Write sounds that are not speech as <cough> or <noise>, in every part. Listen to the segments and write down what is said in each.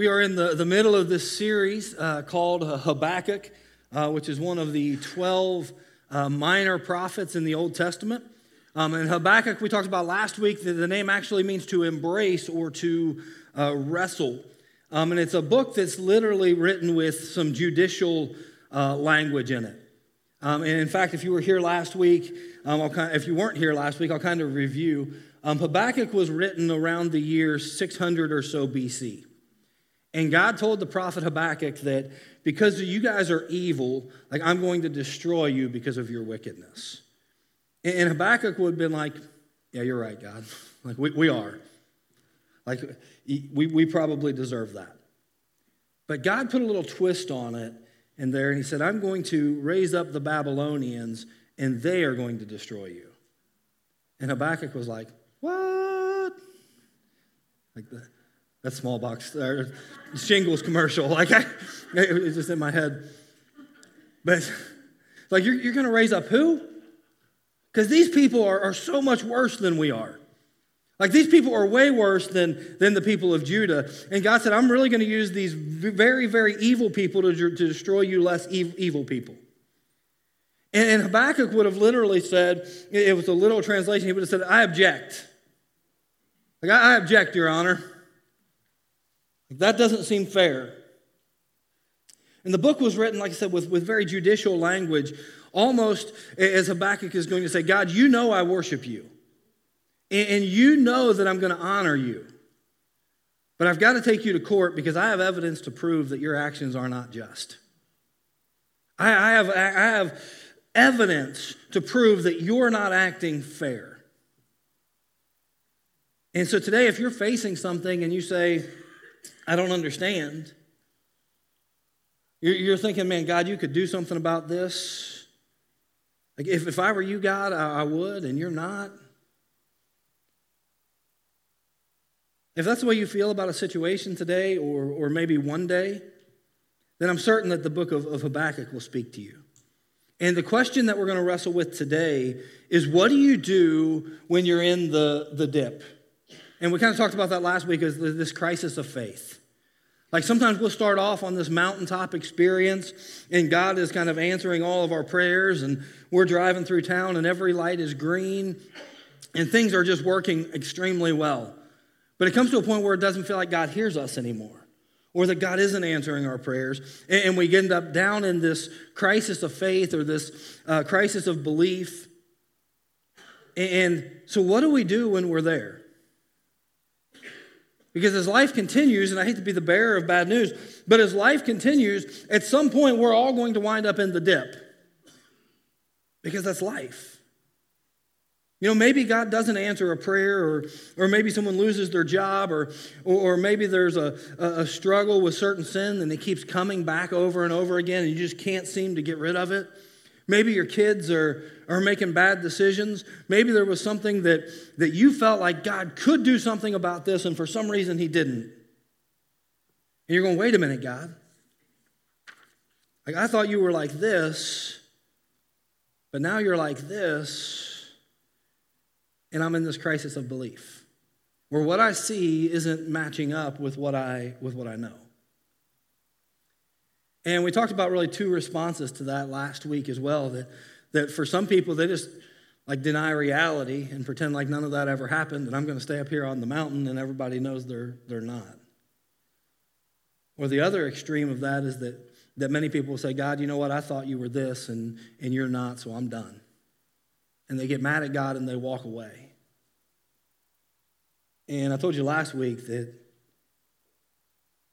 We are in the, the middle of this series uh, called Habakkuk, uh, which is one of the 12 uh, minor prophets in the Old Testament. Um, and Habakkuk, we talked about last week, that the name actually means to embrace or to uh, wrestle. Um, and it's a book that's literally written with some judicial uh, language in it. Um, and in fact, if you were here last week, um, kind of, if you weren't here last week, I'll kind of review. Um, Habakkuk was written around the year 600 or so BC. And God told the prophet Habakkuk that because you guys are evil, like I'm going to destroy you because of your wickedness. And Habakkuk would have been like, Yeah, you're right, God. <laughs> Like, we, we are. Like, we, we probably deserve that. But God put a little twist on it in there, and He said, I'm going to raise up the Babylonians, and they are going to destroy you. And Habakkuk was like, What? Like, the, that small box shingles commercial. <laughs> Like I, it's just in my head. But like you're, you're going to raise up who? Because these people are, are so much worse than we are. Like these people are way worse than, than the people of Judah. And God said, I'm really going to use these very, very evil people to, to destroy you less evil people. And, and Habakkuk would have literally said, it was a literal translation, he would have said, I object. Like, I, I object, Your Honor. That doesn't seem fair. And the book was written, like I said, with, with very judicial language, almost as Habakkuk is going to say, God, you know I worship you. And, and you know that I'm going to honor you. But I've got to take you to court because I have evidence to prove that your actions are not just. I, I have, I have evidence to prove that you're not acting fair. And so today, if you're facing something and you say, I don't understand. You're, thinking, man, God, you could do something about this. Like if, if I were you, God, I, I would, and you're not. If that's the way you feel about a situation today or, or maybe one day, then I'm certain that the book of, of Habakkuk will speak to you. And the question that we're going to wrestle with today is what do you do when you're in the, the dip? And we kind of talked about that last week as this crisis of faith. Like sometimes we'll start off on this mountaintop experience, and God is kind of answering all of our prayers, and we're driving through town, and every light is green, and things are just working extremely well. But it comes to a point where it doesn't feel like God hears us anymore, or that God isn't answering our prayers, and we end up down in this crisis of faith or this uh, crisis of belief. And so, what do we do when we're there? Because as life continues, and I hate to be the bearer of bad news, but as life continues, at some point we're all going to wind up in the dip. Because that's life. You know, maybe God doesn't answer a prayer, or, or maybe someone loses their job, or, or, maybe there's a, a struggle with certain sin and it keeps coming back over and over again, and you just can't seem to get rid of it. Maybe your kids are, are making bad decisions. Maybe there was something that, that you felt like God could do something about this, and for some reason He didn't. And you're going, wait a minute, God. Like, I thought you were like this, but now you're like this, and I'm in this crisis of belief where what I see isn't matching up with what I, with what I know. And we talked about really two responses to that last week as well. That, that for some people, they just like deny reality and pretend like none of that ever happened, and I'm going to stay up here on the mountain and everybody knows they're, they're not. Or the other extreme of that is that, that many people say, God, you know what? I thought you were this and, and you're not, so I'm done. And they get mad at God and they walk away. And I told you last week that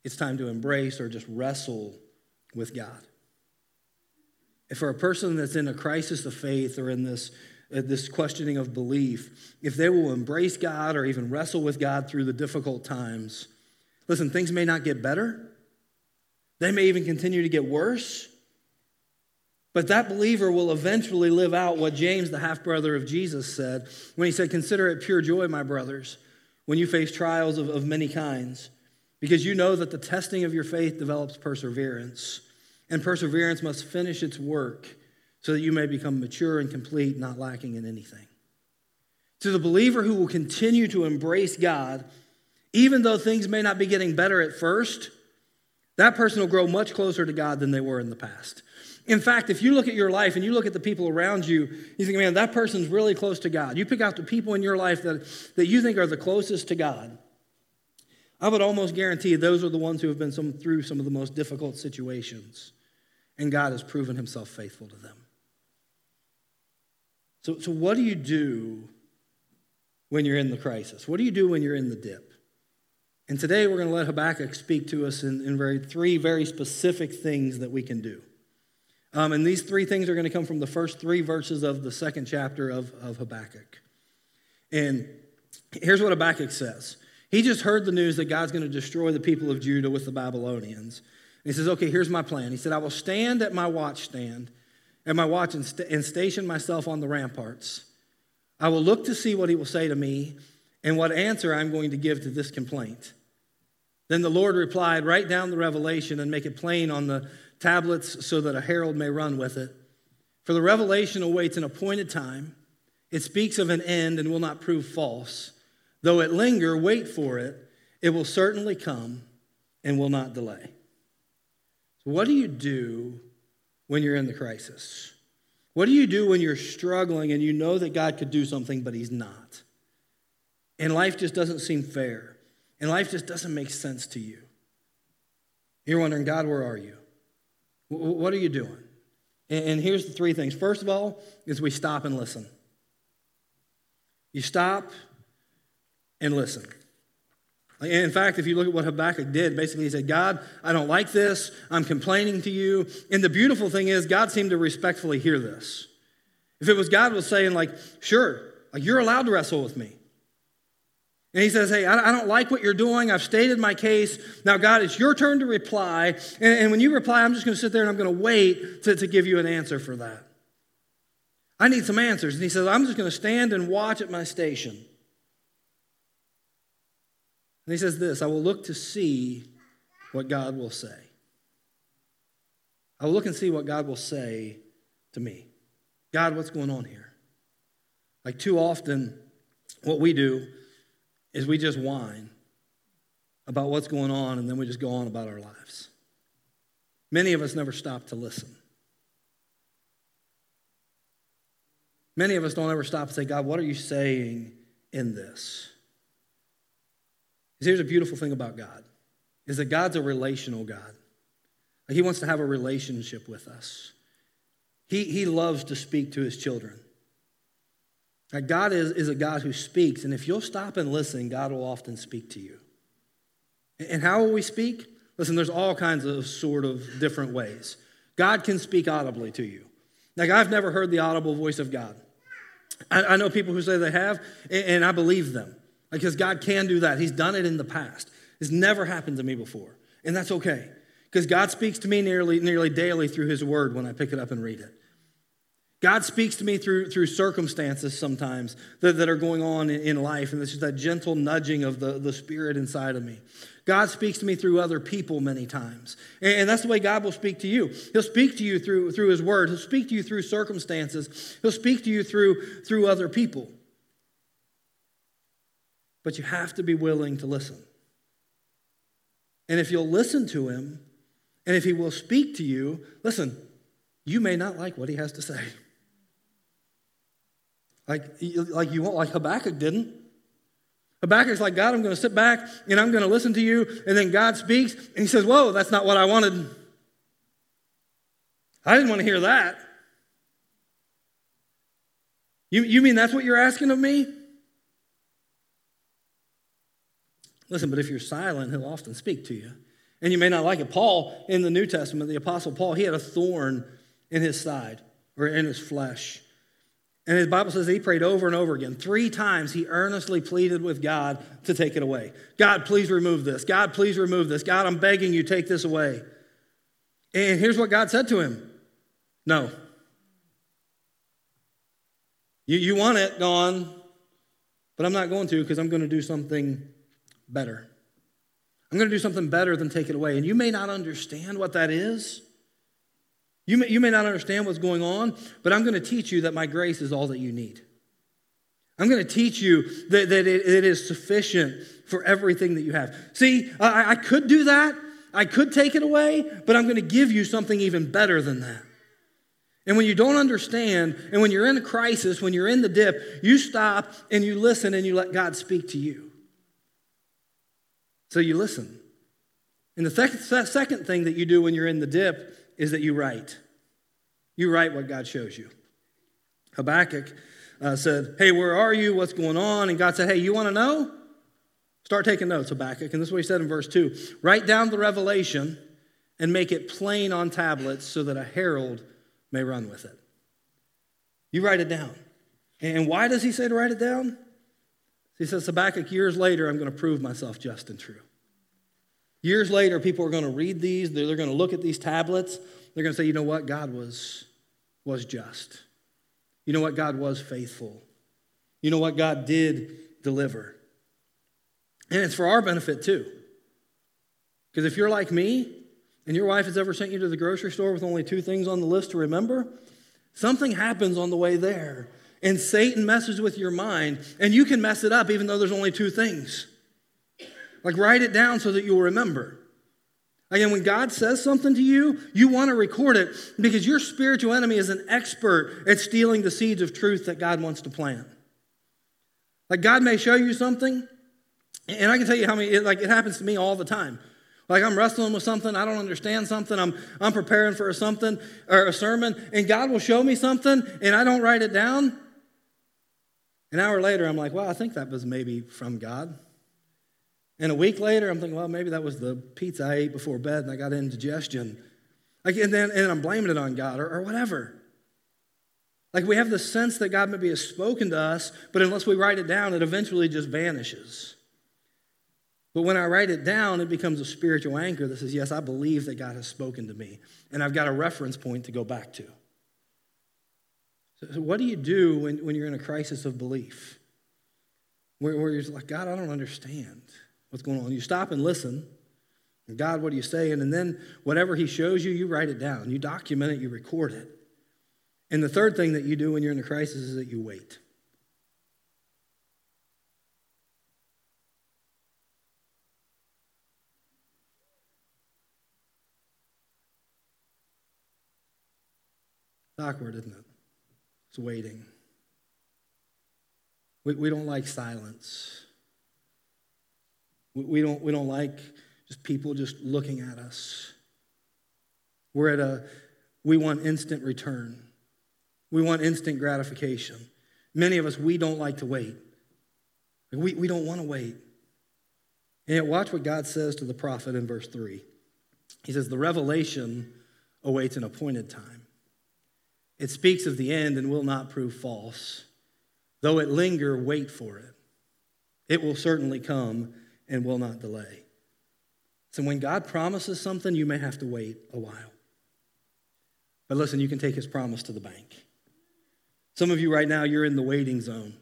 it's time to embrace or just wrestle with God. If for a person that's in a crisis of faith or in this, uh, this questioning of belief, if they will embrace God or even wrestle with God through the difficult times, listen, things may not get better. They may even continue to get worse. But that believer will eventually live out what James, the half brother of Jesus, said when he said, Consider it pure joy, my brothers, when you face trials of, of many kinds because you know that the testing of your faith develops perseverance, and perseverance must finish its work so that you may become mature and complete, not lacking in anything. To the believer who will continue to embrace God, even though things may not be getting better at first, that person will grow much closer to God than they were in the past. In fact, if you look at your life and you look at the people around you, you think, man, that person's really close to God. You pick out the people in your life that, that you think are the closest to God. I would almost guarantee those are the ones who have been some, through some of the most difficult situations, and God has proven himself faithful to them. So, so what do you do when you're in the crisis? What do you do when you're in the dip? And today we're going to let Habakkuk speak to us in, in very, three very specific things that we can do. Um, and these three things are going to come from the first three verses of the second chapter of, of Habakkuk. And here's what Habakkuk says He just heard the news that God's going to destroy the people of Judah with the Babylonians. And he says, Okay, here's my plan. He said, I will stand at my watchstand, at my watch, and, st- and station myself on the ramparts. I will look to see what he will say to me and what answer I'm going to give to this complaint. Then the Lord replied, Write down the revelation and make it plain on the tablets so that a herald may run with it. For the revelation awaits an appointed time. It speaks of an end and will not prove false. Though it linger, wait for it. It will certainly come and will not delay. So, what do you do when you're in the crisis? What do you do when you're struggling and you know that God could do something, but He's not? And life just doesn't seem fair, and life just doesn't make sense to you. You're wondering, God, where are you? What are you doing? And here's the three things. First of all, is we stop and listen. You stop and listen. In fact, if you look at what Habakkuk did, basically he said, God, I don't like this. I'm complaining to you. And the beautiful thing is, God seemed to respectfully hear this. If it was God was saying, like, sure, like you're allowed to wrestle with me. And he says, Hey, I don't like what you're doing. I've stated my case. Now, God, it's your turn to reply. And, when you reply, I'm just going to sit there and I'm going to wait to, to give you an answer for that. I need some answers. And he says, I'm just going to stand and watch at my station. And he says this I will look to see what God will say. I will look and see what God will say to me. God, what's going on here? Like too often, what we do is we just whine about what's going on and then we just go on about our lives. Many of us never stop to listen. Many of us don't ever stop and say, God, what are you saying in this? Here's a beautiful thing about God is that God's a relational God. Like he wants to have a relationship with us. He, he loves to speak to his children. Now, God is, is a God who speaks, and if you'll stop and listen, God will often speak to you. And how will we speak? Listen, there's all kinds of sort of different ways. God can speak audibly to you. Like, I've never heard the audible voice of God. I, I know people who say they have, and, and I believe them because God can do that. He's done it in the past. It's never happened to me before, and that's okay because God speaks to me nearly, nearly daily through His Word when I pick it up and read it. God speaks to me through, through circumstances sometimes that, that are going on in, in life, and it's just that gentle nudging of the, the Spirit inside of me. God speaks to me through other people many times. And, and that's the way God will speak to you. He'll speak to you through, through His Word, He'll speak to you through circumstances, He'll speak to you through, through other people. But you have to be willing to listen. And if you'll listen to Him, and if He will speak to you, listen, you may not like what He has to say. Like, like you want, like Habakkuk didn't. Habakkuk's like, God, I'm going to sit back and I'm going to listen to you. And then God speaks and he says, Whoa, that's not what I wanted. I didn't want to hear that. You, you mean that's what you're asking of me? Listen, but if you're silent, he'll often speak to you. And you may not like it. Paul, in the New Testament, the Apostle Paul, he had a thorn in his side or in his flesh. And his Bible says he prayed over and over again. Three times he earnestly pleaded with God to take it away. God, please remove this. God, please remove this. God, I'm begging you, take this away. And here's what God said to him No. You, you want it gone, but I'm not going to because I'm going to do something better. I'm going to do something better than take it away. And you may not understand what that is. You may, you may not understand what's going on, but I'm going to teach you that my grace is all that you need. I'm going to teach you that, that it, it is sufficient for everything that you have. See, I, I could do that, I could take it away, but I'm going to give you something even better than that. And when you don't understand, and when you're in a crisis, when you're in the dip, you stop and you listen and you let God speak to you. So you listen. And the second thing that you do when you're in the dip is that you write. You write what God shows you. Habakkuk uh, said, Hey, where are you? What's going on? And God said, Hey, you want to know? Start taking notes, Habakkuk. And this is what he said in verse 2 Write down the revelation and make it plain on tablets so that a herald may run with it. You write it down. And why does he say to write it down? He says, Habakkuk, years later, I'm going to prove myself just and true. Years later, people are going to read these, they're going to look at these tablets, they're going to say, you know what? God was, was just. You know what? God was faithful. You know what? God did deliver. And it's for our benefit too. Because if you're like me, and your wife has ever sent you to the grocery store with only two things on the list to remember, something happens on the way there. And Satan messes with your mind, and you can mess it up even though there's only two things. Like, write it down so that you'll remember. Again, when God says something to you, you want to record it because your spiritual enemy is an expert at stealing the seeds of truth that God wants to plant. Like, God may show you something, and I can tell you how many, it, like, it happens to me all the time. Like I'm wrestling with something, I don't understand something, I'm, I'm preparing for a something or a sermon, and God will show me something and I don't write it down. An hour later, I'm like, well, I think that was maybe from God. And a week later, I'm thinking, well, maybe that was the pizza I ate before bed and I got indigestion. Like, and then and I'm blaming it on God or, or whatever. Like we have the sense that God maybe has spoken to us, but unless we write it down, it eventually just vanishes. But when I write it down, it becomes a spiritual anchor that says, Yes, I believe that God has spoken to me. And I've got a reference point to go back to. So, what do you do when, when you're in a crisis of belief? Where, where you're like, God, I don't understand what's going on. You stop and listen. God, what are you saying? And then whatever He shows you, you write it down. You document it, you record it. And the third thing that you do when you're in a crisis is that you wait. Awkward, isn't it? It's waiting. We, we don't like silence. We, we, don't, we don't like just people just looking at us. We're at a, we want instant return. We want instant gratification. Many of us, we don't like to wait. We, we don't want to wait. And yet, watch what God says to the prophet in verse 3. He says, The revelation awaits an appointed time. It speaks of the end and will not prove false. Though it linger, wait for it. It will certainly come and will not delay. So when God promises something, you may have to wait a while. But listen, you can take his promise to the bank. Some of you right now, you're in the waiting zone.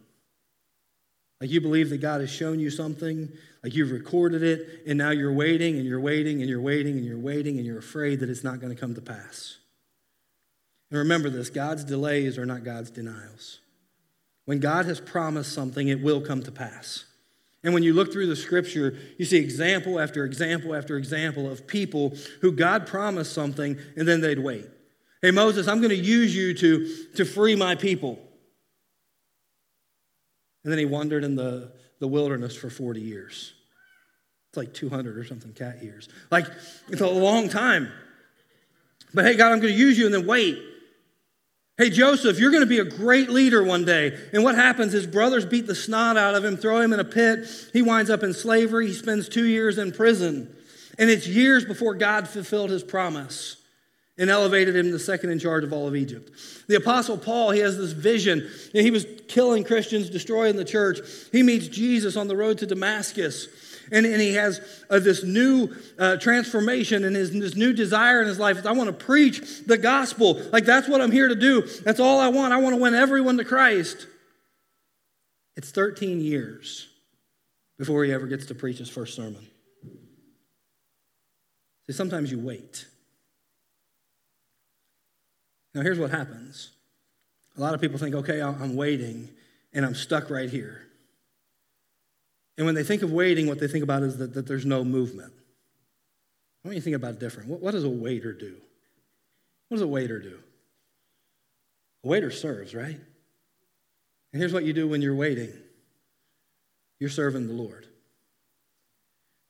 Like you believe that God has shown you something, like you've recorded it, and now you're waiting and you're waiting and you're waiting and you're waiting and you're afraid that it's not going to come to pass. And remember this God's delays are not God's denials. When God has promised something, it will come to pass. And when you look through the scripture, you see example after example after example of people who God promised something and then they'd wait. Hey, Moses, I'm going to use you to, to free my people. And then he wandered in the, the wilderness for 40 years. It's like 200 or something cat years. Like, it's a long time. But hey, God, I'm going to use you and then wait. Hey, Joseph, you're going to be a great leader one day. And what happens? His brothers beat the snot out of him, throw him in a pit. He winds up in slavery. He spends two years in prison. And it's years before God fulfilled his promise and elevated him to second in charge of all of Egypt. The Apostle Paul, he has this vision. He was killing Christians, destroying the church. He meets Jesus on the road to Damascus. And, and he has uh, this new uh, transformation and his, this new desire in his life is I want to preach the gospel. Like, that's what I'm here to do. That's all I want. I want to win everyone to Christ. It's 13 years before he ever gets to preach his first sermon. See, sometimes you wait. Now, here's what happens a lot of people think, okay, I'm waiting and I'm stuck right here. And when they think of waiting, what they think about is that, that there's no movement. I want you to think about it different. What, what does a waiter do? What does a waiter do? A waiter serves, right? And here's what you do when you're waiting you're serving the Lord.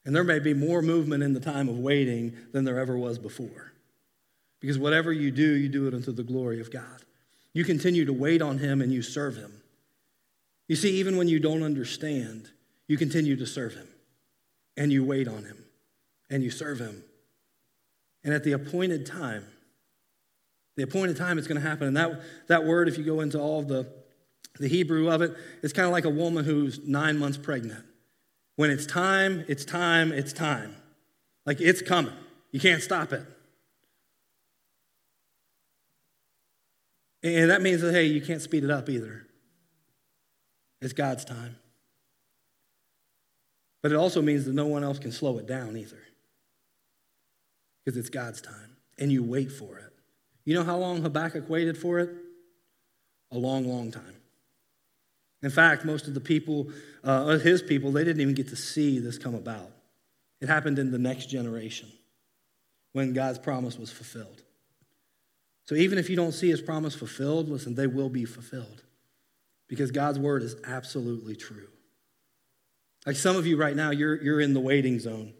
And there may be more movement in the time of waiting than there ever was before. Because whatever you do, you do it unto the glory of God. You continue to wait on Him and you serve Him. You see, even when you don't understand, you continue to serve Him and you wait on Him and you serve Him. And at the appointed time, the appointed time it's going to happen. And that, that word, if you go into all the, the Hebrew of it, it's kind of like a woman who's nine months pregnant. When it's time, it's time, it's time. Like it's coming. You can't stop it. And that means that, hey, you can't speed it up either. It's God's time. But it also means that no one else can slow it down either. Because it's God's time. And you wait for it. You know how long Habakkuk waited for it? A long, long time. In fact, most of the people, uh, his people, they didn't even get to see this come about. It happened in the next generation when God's promise was fulfilled. So even if you don't see his promise fulfilled, listen, they will be fulfilled because God's word is absolutely true. Like some of you right now, you're, you're in the waiting zone.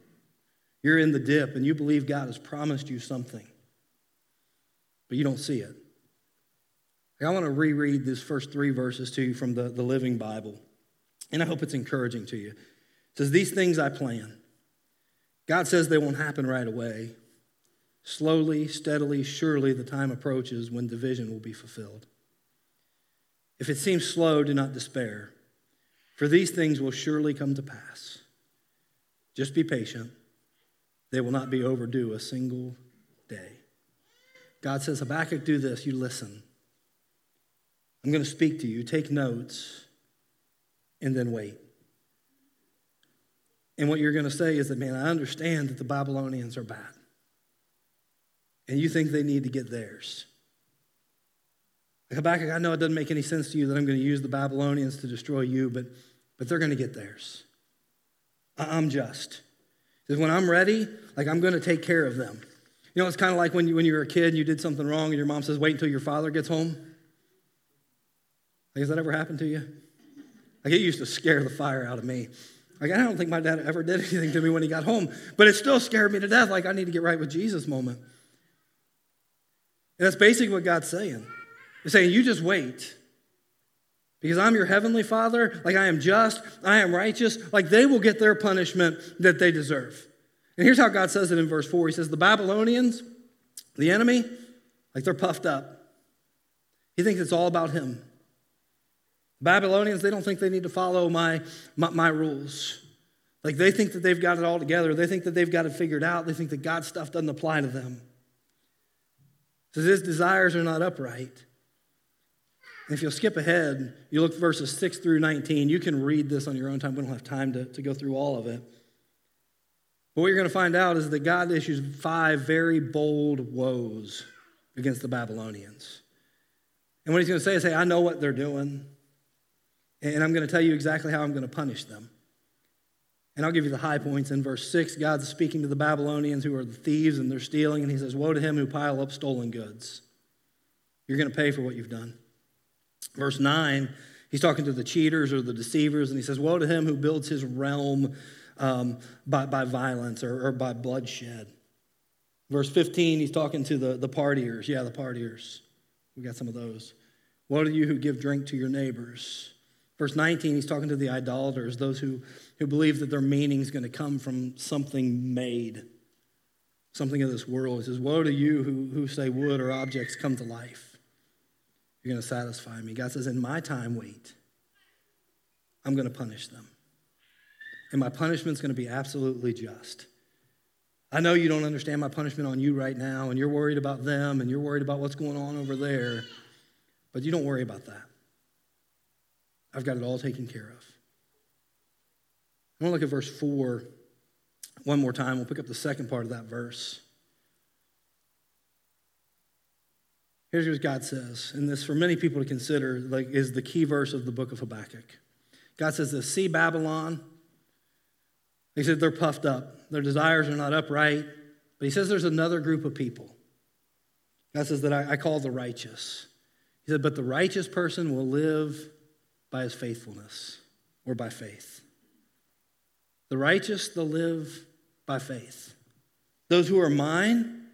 You're in the dip and you believe God has promised you something, but you don't see it. I want to reread these first three verses to you from the, the Living Bible, and I hope it's encouraging to you. It says, These things I plan. God says they won't happen right away. Slowly, steadily, surely the time approaches when the vision will be fulfilled. If it seems slow, do not despair, for these things will surely come to pass. Just be patient. They will not be overdue a single day. God says, Habakkuk, do this. You listen. I'm going to speak to you. Take notes and then wait. And what you're going to say is that, man, I understand that the Babylonians are bad. And you think they need to get theirs. Habakkuk, I know it doesn't make any sense to you that I'm going to use the Babylonians to destroy you, but, but they're going to get theirs. I'm just. Because when I'm ready, like I'm going to take care of them. You know, it's kind of like when you, when you were a kid and you did something wrong and your mom says, wait until your father gets home. Like, has that ever happened to you? Like, it used to scare the fire out of me. Like, I don't think my dad ever did <laughs> anything to me when he got home, but it still scared me to death. Like, I need to get right with Jesus moment. And that's basically what God's saying. He's saying, You just wait. Because I'm your heavenly father, like I am just, I am righteous, like they will get their punishment that they deserve. And here's how God says it in verse 4 He says, The Babylonians, the enemy, like they're puffed up. He thinks it's all about him. Babylonians, they don't think they need to follow my, my, my, rules. Like they think that they've got it all together. They think that they've got it figured out. They think that God's stuff doesn't apply to them. So his desires are not upright. If you'll skip ahead, you look verses 6 through 19. You can read this on your own time. We don't have time to, to go through all of it. But what you're going to find out is that God issues five very bold woes against the Babylonians. And what he's going to say is, hey, I know what they're doing. And I'm going to tell you exactly how I'm going to punish them. And I'll give you the high points. In verse 6, God's speaking to the Babylonians who are the thieves and they're stealing, and he says, Woe to him who pile up stolen goods. You're going to pay for what you've done. Verse 9, he's talking to the cheaters or the deceivers, and he says, Woe to him who builds his realm um, by, by violence or, or by bloodshed. Verse 15, he's talking to the, the partiers. Yeah, the partiers. We got some of those. Woe to you who give drink to your neighbors. Verse 19, he's talking to the idolaters, those who, who believe that their meaning is going to come from something made, something of this world. He says, Woe to you who, who say wood or objects come to life. You're going to satisfy me. God says, In my time, wait. I'm going to punish them. And my punishment's going to be absolutely just. I know you don't understand my punishment on you right now, and you're worried about them, and you're worried about what's going on over there, but you don't worry about that. I've got it all taken care of. I want to look at verse 4 one more time. We'll pick up the second part of that verse. Here's what God says, and this for many people to consider like is the key verse of the book of Habakkuk. God says this, see Babylon. He said they're puffed up. Their desires are not upright. But he says there's another group of people. God says that I, I call the righteous. He said, but the righteous person will live by his faithfulness or by faith. The righteous, they'll live by faith. Those who are mine,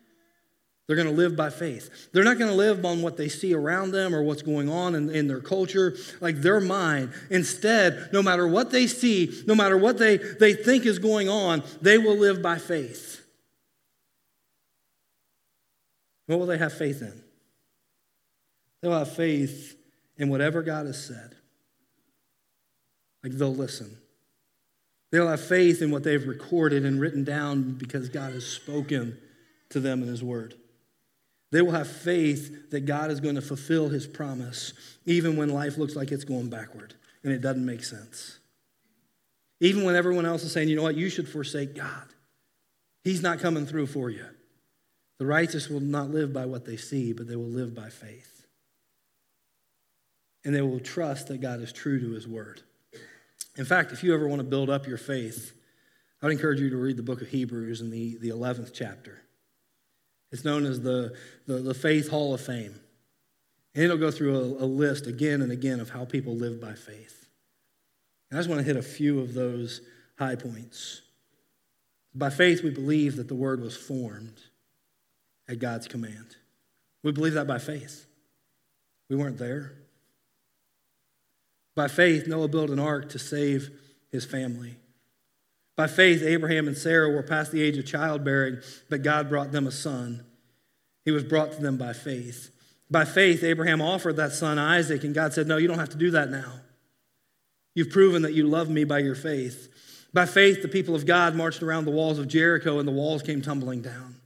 they're going to live by faith. They're not going to live on what they see around them or what's going on in, in their culture, like their mind. Instead, no matter what they see, no matter what they, they think is going on, they will live by faith. What will they have faith in? They'll have faith in whatever God has said. Like they'll listen. They'll have faith in what they've recorded and written down because God has spoken to them in His Word. They will have faith that God is going to fulfill his promise, even when life looks like it's going backward and it doesn't make sense. Even when everyone else is saying, you know what, you should forsake God. He's not coming through for you. The righteous will not live by what they see, but they will live by faith. And they will trust that God is true to his word. In fact, if you ever want to build up your faith, I would encourage you to read the book of Hebrews in the, the 11th chapter. It's known as the, the, the Faith Hall of Fame. And it'll go through a, a list again and again of how people live by faith. And I just want to hit a few of those high points. By faith, we believe that the Word was formed at God's command. We believe that by faith. We weren't there. By faith, Noah built an ark to save his family. By faith, Abraham and Sarah were past the age of childbearing, but God brought them a son. He was brought to them by faith. By faith, Abraham offered that son Isaac, and God said, No, you don't have to do that now. You've proven that you love me by your faith. By faith, the people of God marched around the walls of Jericho, and the walls came tumbling down.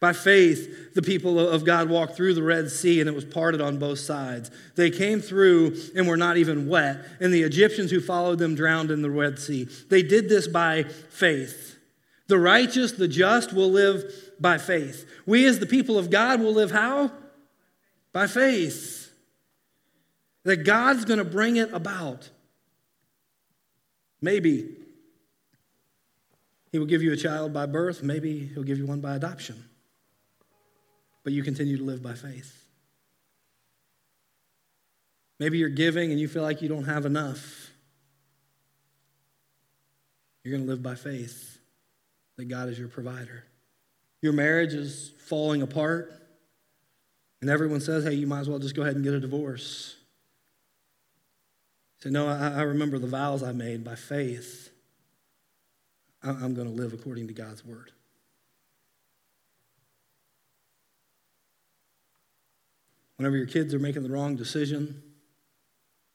By faith, the people of God walked through the Red Sea and it was parted on both sides. They came through and were not even wet, and the Egyptians who followed them drowned in the Red Sea. They did this by faith. The righteous, the just will live by faith. We, as the people of God, will live how? By faith. That God's going to bring it about. Maybe He will give you a child by birth, maybe He'll give you one by adoption but you continue to live by faith. Maybe you're giving and you feel like you don't have enough. You're going to live by faith that God is your provider. Your marriage is falling apart, and everyone says, hey, you might as well just go ahead and get a divorce. Say, no, I, I remember the vows I made by faith. I, I'm going to live according to God's word. Whenever your kids are making the wrong decision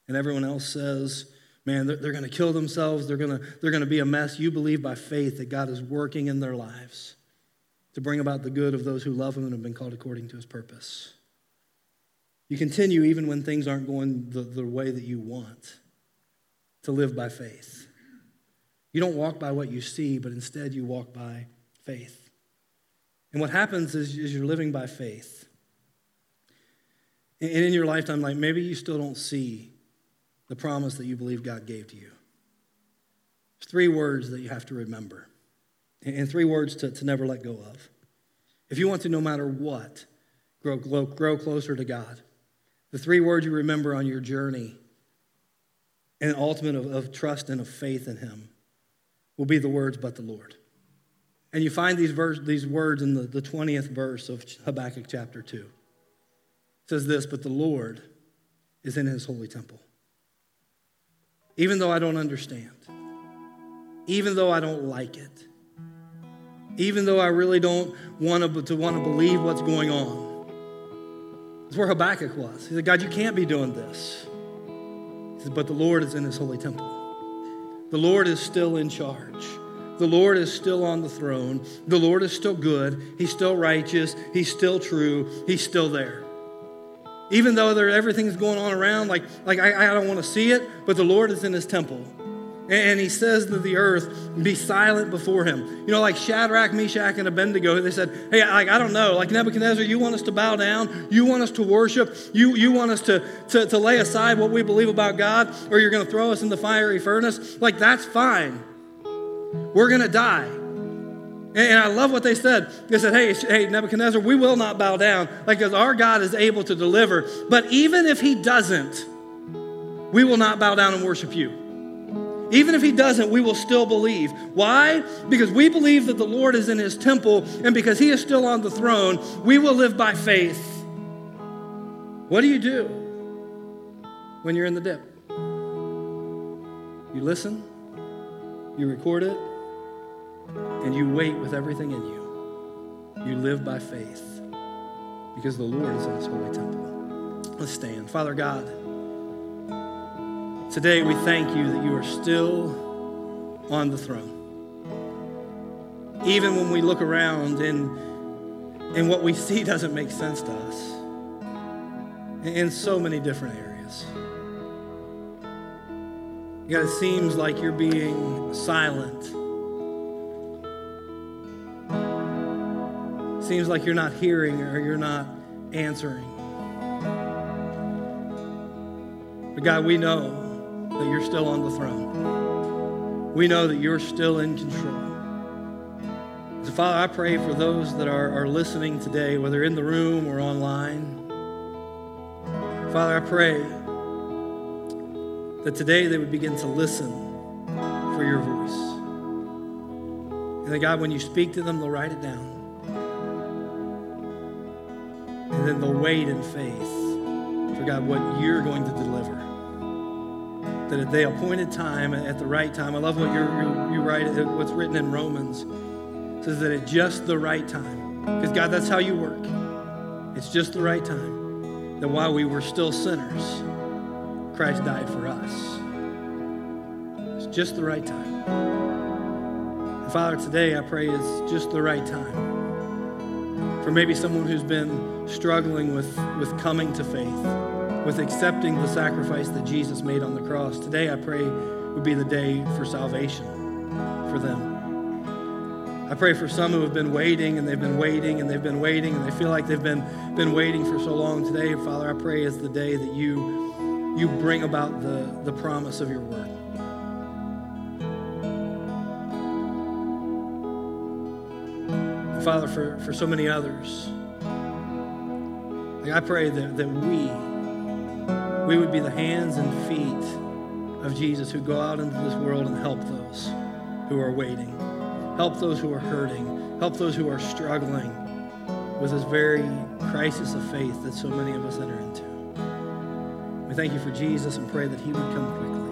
and everyone else says, man, they're, they're going to kill themselves, they're going to they're going to be a mess, you believe by faith that God is working in their lives to bring about the good of those who love Him and have been called according to His purpose. You continue even when things aren't going the, the way that you want to live by faith. You don't walk by what you see, but instead you walk by faith. And what happens is, is you're living by faith. And in your lifetime, like maybe you still don't see the promise that you believe God gave to you. There's three words that you have to remember, and three words to, to never let go of. If you want to, no matter what, grow, grow, grow closer to God, the three words you remember on your journey and ultimate of, of trust and of faith in Him will be the words, but the Lord. And you find these, verse, these words in the, the 20th verse of Habakkuk chapter 2 says this, but the Lord is in his holy temple. Even though I don't understand, even though I don't like it, even though I really don't want to, to want to believe what's going on. It's where Habakkuk was. He said, God, you can't be doing this. He said, but the Lord is in his holy temple. The Lord is still in charge. The Lord is still on the throne. The Lord is still good. He's still righteous. He's still true. He's still there. Even though there, everything's going on around, like, like I, I don't want to see it, but the Lord is in his temple. And he says to the earth, be silent before him. You know, like Shadrach, Meshach, and Abednego, they said, hey, like, I don't know, like Nebuchadnezzar, you want us to bow down? You want us to worship? You, you want us to, to, to lay aside what we believe about God? Or you're going to throw us in the fiery furnace? Like, that's fine. We're going to die. And I love what they said. They said, hey, hey, Nebuchadnezzar, we will not bow down, because our God is able to deliver. But even if he doesn't, we will not bow down and worship you. Even if he doesn't, we will still believe. Why? Because we believe that the Lord is in his temple, and because he is still on the throne, we will live by faith. What do you do when you're in the dip? You listen, you record it, and you wait with everything in you. You live by faith because the Lord is in his holy temple. Let's stand. Father God, today we thank you that you are still on the throne. Even when we look around and, and what we see <laughs> doesn't make sense to us in so many different areas. God, it seems like you're being silent. Seems like you're not hearing or you're not answering. But God, we know that you're still on the throne. We know that you're still in control. So, Father, I pray for those that are, are listening today, whether in the room or online. Father, I pray that today they would begin to listen for your voice. And that, God, when you speak to them, they'll write it down. And then they'll wait in faith for, God, what you're going to deliver. That at the appointed time, at the right time, I love what you're, you, you write, what's written in Romans, says that at just the right time. Because, God, that's how you work. It's just the right time. That while we were still sinners, Christ died for us. It's just the right time. And Father, today I pray it's just the right time for maybe someone who's been struggling with, with coming to faith, with accepting the sacrifice that Jesus made on the cross. Today I pray would be the day for salvation for them. I pray for some who have been waiting and they've been waiting and they've been waiting and they feel like they've been, been waiting for so long today. Father, I pray is the day that you you bring about the, the promise of your word. Father, for, for so many others, like I pray that, that we, we would be the hands and feet of Jesus who go out into this world and help those who are waiting, help those who are hurting, help those who are struggling with this very crisis of faith that so many of us enter into. We thank you for Jesus and pray that he would come quickly.